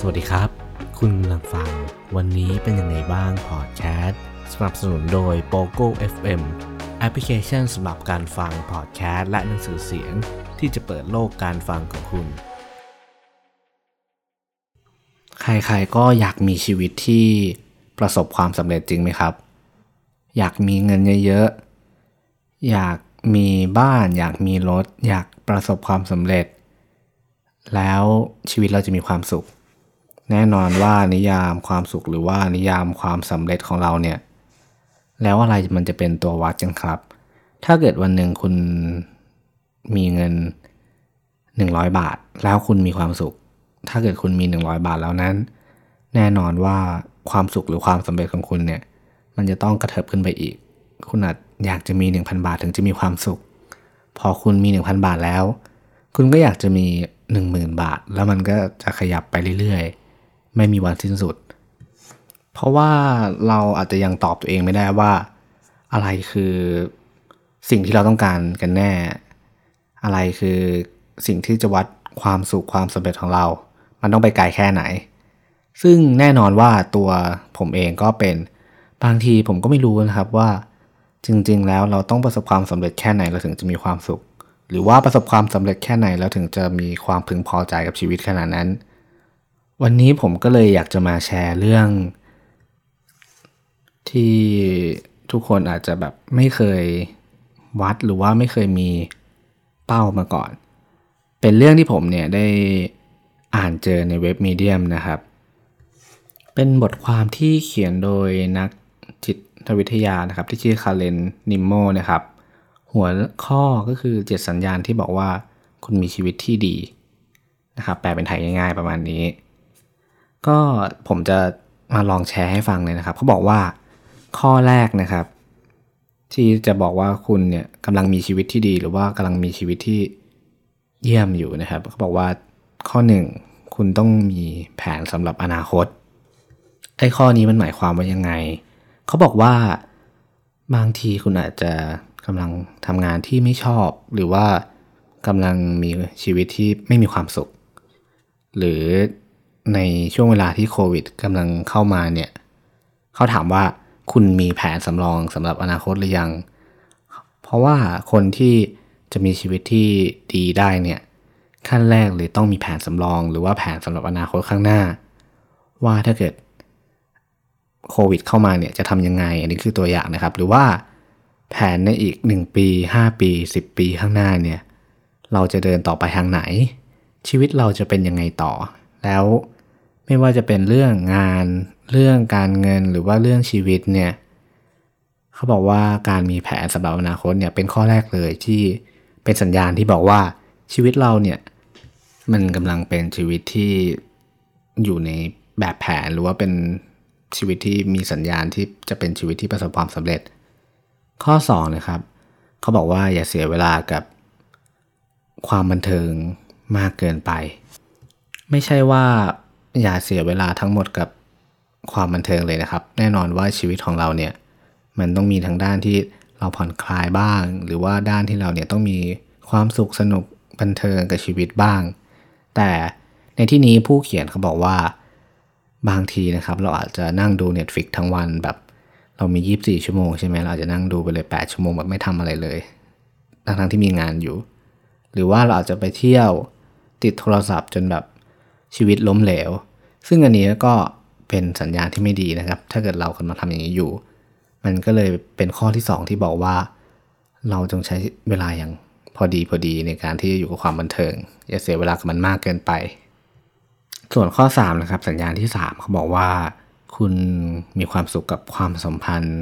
สวัสดีครับ คุณกำลังฟัง วันนี้เป็นยังไงบ้างพอดแคสต์สนับสนุนโดย POGO FM แอปพลิเคชันสำหรับการฟังพอดแคสต์และหนังสือเสียง ที่จะเปิดโลกการฟังของคุณ ใครๆก็อยากมีชีวิตที่ประสบความสำเร็จจริงไหมครับ อยากมีเงินเยอะๆ อยากมีบ้าน อยากมีรถ อยากประสบความสำเร็จ แล้วชีวิตเราจะมีความสุข แน่นอนว่านิยามความสุขหรือว่านิยามความสำเร็จของเราเนี่ย แล้วอะไรมันจะเป็นตัววัดกันครับ ถ้าเกิดวันหนึ่งคุณมีเงิน 100 บาท แล้วคุณมีความสุข ถ้าเกิดคุณมี 100 บาทแล้วนั้น แน่นอนว่าความสุขหรือความสำเร็จของคุณเนี่ย มันจะต้องกระเถิบขึ้นไปอีก คุณอาจอยากจะมี 1,000 บาทถึงจะมีความสุข พอคุณมี 1,000 บาทแล้ว คุณก็อยากจะมี 10,000 บาท แล้วมันก็จะขยับไปเรื่อยๆ ไม่มีวันสิ้นสุด เพราะว่าเราอาจจะยังตอบตัวเองไม่ได้ว่า อะไรคือสิ่งที่เราต้องการกันแน่ อะไรคือสิ่งที่จะวัดความสุขความสำเร็จของเรา มันต้องไปไกลแค่ไหน ซึ่งแน่นอนว่าตัวผมเองก็เป็นบางทีผมก็ไม่รู้นะครับว่า จริง ๆ แล้วเราต้องประสบความสำเร็จแค่ไหนเราถึงจะมีความสุข หรือว่าประสบความสำเร็จแค่ไหนแล้วถึงจะมีความพึงพอใจกับชีวิตขนาดนั้น วันนี้ผมก็เลยอยากจะมาแชร์เรื่อง ที่ทุกคนอาจจะแบบไม่เคยวัดหรือว่าไม่เคยมีเป้ามาก่อน เป็นเรื่องที่ผมเนี่ยได้อ่านเจอในเว็บมีเดียมนะครับ เป็นบทความที่เขียนโดยนักจิตวิทยานะครับ ที่ชื่อคาเลนนิมโมนะครับ หัวข้อก็คือเจ็ดสัญญาณที่บอกว่าคุณมีชีวิตที่ดีนะครับ แปลเป็นไทยง่ายๆประมาณนี้ ก็ผมจะมาลองแชร์ให้ฟังเลยนะครับเขาบอกว่าข้อแรกนะครับ ที่จะบอกว่าคุณเนี่ยกำลังมีชีวิตที่ดีหรือว่ากำลังมีชีวิตที่เยี่ยมอยู่นะครับเขาบอกว่าข้อหนึ่งคุณต้องมีแผนสำหรับอนาคตไอ้ข้อนี้มันหมายความว่ายังไง เขาบอกว่าบางทีคุณอาจจะกำลังทำงานที่ไม่ชอบ หรือว่ากำลังมีชีวิตที่ไม่มีความสุข หรือ ในช่วงเวลาที่โควิดกำลังเข้ามาเนี่ยเขาถามว่าคุณมีแผนสำรองสำหรับอนาคตหรือยัง เพราะว่าคนที่จะมีชีวิตที่ดีได้เนี่ยขั้นแรกเลยต้องมีแผนสำรอง หรือว่าแผนสำหรับอนาคตข้างหน้า ว่าถ้าเกิดโควิดเข้ามาเนี่ยจะทำยังไง อันนี้คือตัวอย่างนะครับ หรือว่าแผนในอีก 1 ปี 5 ปี 10 ปีข้างหน้าเนี่ยเราจะเดินต่อไปทางไหน ชีวิตเราจะเป็นยังไงต่อ แล้ว ไม่ว่าจะเป็นเรื่องงาน เรื่องการเงินหรือว่าเรื่องชีวิตเนี่ยเขาบอกว่าการมีแผนสำหรับอนาคตเนี่ยเป็นข้อแรกเลยที่เป็นสัญญาณที่บอกว่าชีวิตเราเนี่ยมันกำลังเป็นชีวิตที่อยู่ในแบบแผนหรือว่าเป็นชีวิตที่มีสัญญาณที่จะเป็นชีวิตที่ประสบความสำเร็จ ข้อ2นะครับเขาบอกว่าอย่าเสียเวลากับความบันเทิงมากเกินไป ไม่ใช่ว่า อย่าเสียเวลาทั้งหมดกับความบันเทิงเลยนะครับ แน่นอนว่าชีวิตของเราเนี่ยมันต้องมีทั้งด้านที่เราผ่อนคลายบ้าง หรือว่าด้านที่เราเนี่ยต้องมีความสุขสนุกบันเทิงกับชีวิตบ้าง แต่ในที่นี้ผู้เขียนเขาบอกว่าบางทีนะครับ เราอาจจะนั่งดู Netflix ทั้งวันแบบ เรามี 24 ชั่วโมงใช่ไหมเราอาจจะนั่งดูไปเลย 8 ชั่วโมงแบบไม่ทำอะไรเลยทั้งๆที่มีงานอยู่ หรือว่าเราอาจจะไปเที่ยวติดโทรศัพท์จนแบบ ชีวิตล้มเหลว ซึ่งอันนี้ก็เป็นสัญญาณที่ไม่ดีนะครับ ถ้าเกิดเรากำลังทำอย่างนี้อยู่ มันก็เลยเป็นข้อที่ 2 ที่บอกว่า เราจงใช้เวลาอย่างพอดีพอดีในการที่จะอยู่กับความบันเทิง อย่าเสียเวลากับมันมากเกินไป ส่วนข้อ 3 นะครับ สัญญาณที่ 3 เขาบอกว่า คุณมีความสุขกับความสัมพันธ์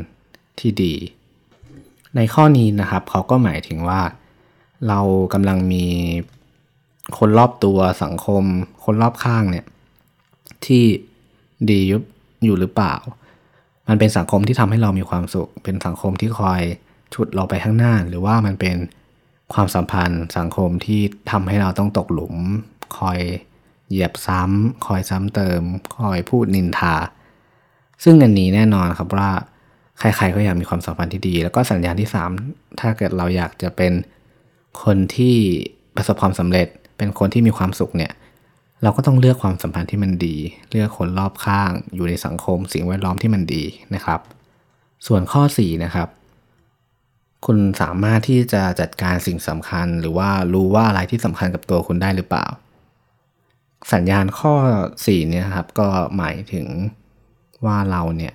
ที่ดี ในข้อนี้นะครับเขาก็หมายถึงว่า เรากำลังมีคนรอบตัวสังคม คนรอบข้างเนี่ยที่ดียุบอยู่หรือเปล่า มันเป็นสังคมที่ทำให้เรามีความสุข เป็นสังคมที่คอยฉุดเราไปข้างหน้า หรือว่ามันเป็นความสัมพันธ์สังคมที่ทำให้เราต้องตกหลุม คอยเหยียบซ้ำคอยซ้ำเติม คอยพูดนินทา ซึ่งอันนี้แน่นอนครับว่าใครๆก็อยากมีความสัมพันธ์ที่ดี แล้วก็สัญญาณที่ 3 ถ้าเกิดเราอยากจะเป็นคนที่ประสบความสำเร็จ เป็นคนที่มีความสุขเนี่ย เราก็ต้องเลือกความสัมพันธ์ที่มันดี เลือกคนรอบข้าง อยู่ในสังคม สิ่งแวดล้อมที่มันดีนะครับ ส่วนข้อ 4 นะครับ คุณสามารถที่จะจัดการสิ่งสำคัญ หรือว่ารู้ว่าอะไรที่สำคัญกับตัวคุณได้หรือเปล่า สัญญาณข้อ 4 เนี่ยครับก็หมายถึงว่าเราเนี่ย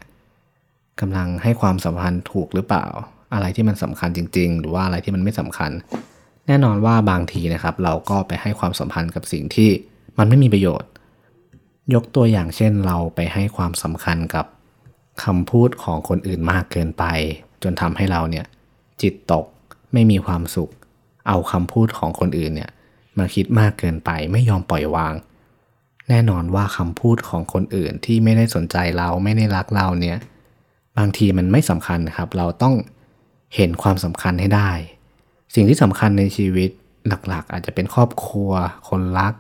กำลังให้ความสัมพันธ์ถูกหรือเปล่า อะไรที่มันสำคัญจริง ๆ หรือว่าอะไรที่มันไม่สำคัญ แน่นอนว่าบางทีนะครับ เราก็ไปให้ความสัมพันธ์กับสิ่งที่ มันไม่มีประโยชน์ ยกตัวอย่างเช่นเราไปให้ความสำคัญกับคำพูดของคนอื่นมากเกินไป จนทำให้เราเนี่ยจิตตกไม่มีความสุข เอาคำพูดของคนอื่นเนี่ยมาคิดมากเกินไปไม่ยอมปล่อยวาง แน่นอนว่าคำพูดของคนอื่นที่ไม่ได้สนใจเราไม่ได้รักเราเนี่ยบางทีมันไม่สำคัญครับ เราต้องเห็นความสำคัญให้ได้ สิ่งที่สำคัญในชีวิตหลักๆ อาจจะเป็นครอบครัว คนรัก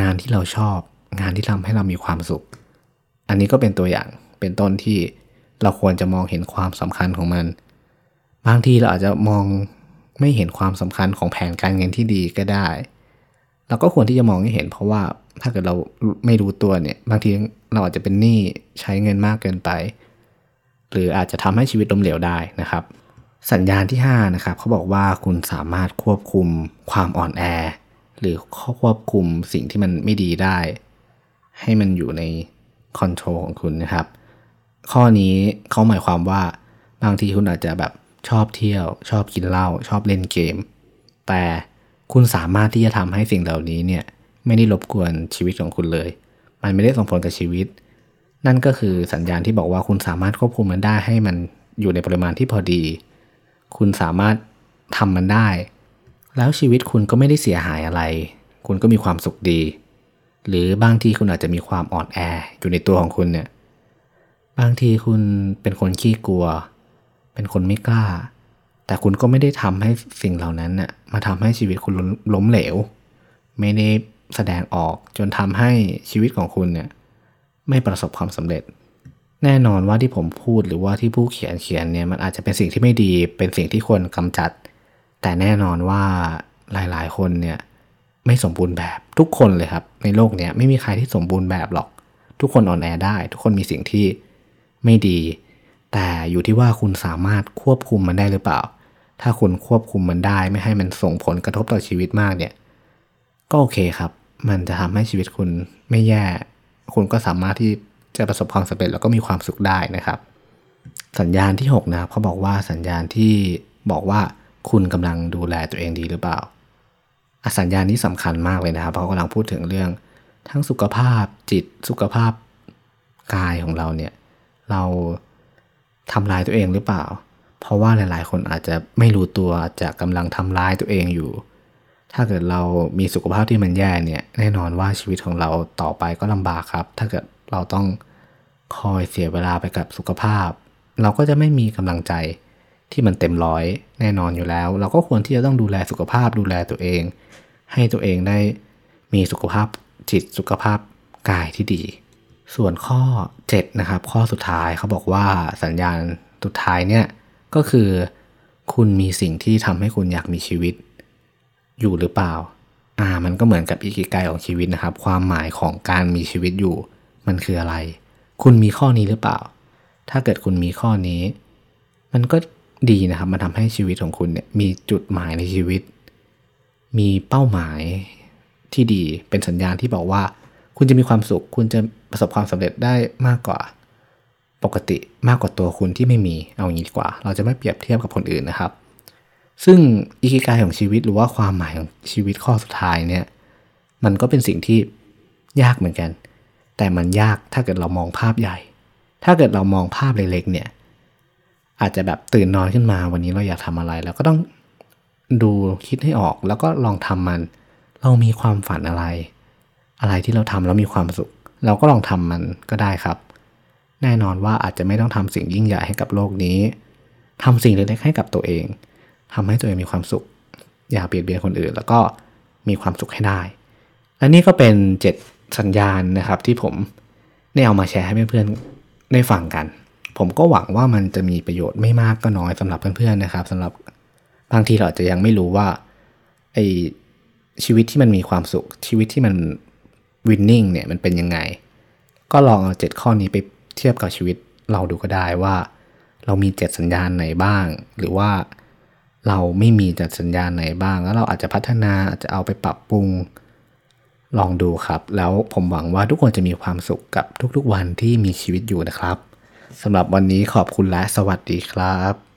งานที่เราชอบ งานที่ทำให้เรามีความสุข อันนี้ก็เป็นตัวอย่างเป็นต้นที่เราควรจะมองเห็นความสำคัญของมัน บางทีเราอาจจะมองไม่เห็นความสำคัญของแผนการเงินที่ดีก็ได้เราก็ควรที่จะมองให้เห็น เพราะว่าถ้าเกิดเราไม่รู้ตัวเนี่ย บางทีเราอาจจะเป็นหนี้ใช้เงินมากเกินไป หรืออาจจะทำให้ชีวิตล้มเหลวได้นะครับ สัญญาณที่5นะครับเขาบอกว่าคุณสามารถควบคุมความอ่อนแอ หรือควบคุมสิ่งที่มันไม่ดีได้ ให้มันอยู่ในคอนโทรลของคุณนะครับ ข้อนี้เขาหมายความว่าบางทีคุณอาจจะแบบชอบเที่ยว ชอบกินเหล้าชอบเล่นเกม แต่คุณสามารถที่จะทำให้สิ่งเหล่านี้เนี่ยไม่ได้รบกวนชีวิตของคุณเลย มันไม่ได้ส่งผลกับชีวิต นั่นก็คือสัญญาณที่บอกว่าคุณสามารถควบคุมมันได้ให้มันอยู่ในปริมาณที่พอดี คุณสามารถทำมันได้ แล้วชีวิตคุณก็ไม่ได้เสียหายอะไร คุณก็มีความสุขดี หรือบางทีคุณอาจจะมีความอ่อนแออยู่ในตัวของคุณเนี่ย บางทีคุณเป็นคนขี้กลัว เป็นคนไม่กล้า แต่คุณก็ไม่ได้ทำให้สิ่งเหล่านั้นน่ะมาทำให้ชีวิตคุณล้มเหลว ไม่ได้แสดงออกจนทำให้ชีวิตของคุณเนี่ยไม่ประสบความสำเร็จ แน่นอนว่าที่ผมพูดหรือว่าที่ผู้เขียนเขียนเนี่ยมันอาจจะเป็นสิ่งที่ไม่ดี เป็นสิ่งที่ควรกำจัด แต่แน่นอนว่าหลาย ๆ คนเนี่ยไม่สมบูรณ์แบบทุกคนเลยครับ ในโลกเนี้ยไม่มีใครที่สมบูรณ์แบบหรอก ทุกคนอ่อนแอได้ ทุกคนมีสิ่งที่ไม่ดี แต่อยู่ที่ว่าคุณสามารถควบคุมมันได้หรือเปล่า ถ้าคุณควบคุมมันได้ไม่ให้มันส่งผลกระทบต่อชีวิตมากเนี่ย ก็โอเคครับ มันจะทำให้ชีวิตคุณไม่แย่ คุณก็สามารถที่จะประสบความสำเร็จแล้วก็มีความสุขได้นะครับ สัญญาณที่ 6 นะครับเขาบอกว่าสัญญาณที่บอกว่า คุณกำลังดูแลตัวเองดีหรือเปล่าอสัญญาณนี้สำคัญมากเลยนะครับ เพราะกำลังพูดถึงเรื่องทั้งสุขภาพจิตสุขภาพกายของเราเนี่ย เราทำลายตัวเองหรือเปล่า เพราะว่าหลาย ๆ คนอาจจะไม่รู้ตัวจะกำลังทำลายตัวเองอยู่ ถ้าเกิดเรามีสุขภาพที่มันแย่เนี่ย แน่นอนว่าชีวิตของเราต่อไปก็ลำบากครับ ถ้าเกิดเราต้องคอยเสียเวลาไปกับสุขภาพ เราก็จะไม่มีกำลังใจ ที่มันเต็มร้อยแน่นอนอยู่แล้ว เราก็ควรที่จะต้องดูแลสุขภาพดูแลตัวเอง ให้ตัวเองได้มีสุขภาพจิตสุขภาพกายที่ดี ส่วนข้อ 7 นะครับ ข้อสุดท้ายเขาบอกว่าสัญญาณสุดท้ายเนี่ยก็คือ คุณมีสิ่งที่ทำให้คุณอยากมีชีวิต อยู่หรือเปล่า อ่า มันก็เหมือนกับอีกิไกของชีวิตนะครับ ความหมายของการมีชีวิตอยู่ มันคืออะไร คุณมีข้อนี้หรือเปล่า ถ้าเกิดคุณมีข้อนี้ มันก็ ดีนะครับมันทำให้ชีวิตของคุณเนี่ยมีจุดหมายในชีวิต มีเป้าหมายที่ดีเป็นสัญญาณที่บอกว่า คุณจะมีความสุข คุณจะประสบความสำเร็จได้มากกว่า ปกติมากกว่าตัวคุณที่ไม่มีเอาอย่างนี้ดีกว่า เราจะไม่เปรียบเทียบกับคนอื่นนะครับ ซึ่งอิคิกายของชีวิตหรือว่าความหมายของชีวิตข้อสุดท้ายเนี่ยมันก็เป็นสิ่งที่ยากเหมือนกัน แต่มันยากถ้าเกิดเรามองภาพใหญ่ ถ้าเกิดเรามองภาพเล็กๆเนี่ย อาจจะแบบตื่นนอนขึ้นมาวันนี้เราอยากทำอะไร แล้วก็ต้องดูคิดให้ออกแล้วก็ลองทำมัน เรามีความฝันอะไร อะไรที่เราทำแล้วมีความสุข เราก็ลองทำมันก็ได้ครับ แน่นอนว่าอาจจะไม่ต้องทำสิ่งยิ่งใหญ่ให้กับโลกนี้ทำสิ่งเล็กๆให้กับตัวเองทำให้ตัวเองมีความสุข อย่าเบียดเบียนคนอื่น แล้วก็มีความสุขให้ได้ และนี่ก็เป็น 7 สัญญาณนะครับที่ผมได้เอามาแชร์ให้เพื่อนๆได้ฟังกัน ผมก็หวังว่ามันจะมีประโยชน์ไม่มากก็น้อยสำหรับเพื่อนๆนะครับสำหรับบางทีเราอาจจะยังไม่รู้ว่าไอชีวิตที่มันมีความสุข ชีวิตที่มัน winning เนี่ยมันเป็นยังไง ก็ลองเอา7ข้อนี้ไปเทียบกับชีวิตเราดูก็ได้ว่า เรามี7สัญญาณไหนบ้าง หรือว่าเราไม่มีเจัดสัญญาณไหนบ้าง แล้วเราอาจจะพัฒนาอาจจะเอาไปปรับปรุงลองดูครับ แล้วผมหวังว่าทุกคนจะมีความสุขกับทุกๆวันที่มีชีวิตอยู่นะครับ สำหรับวันนี้ขอบคุณและสวัสดีครับ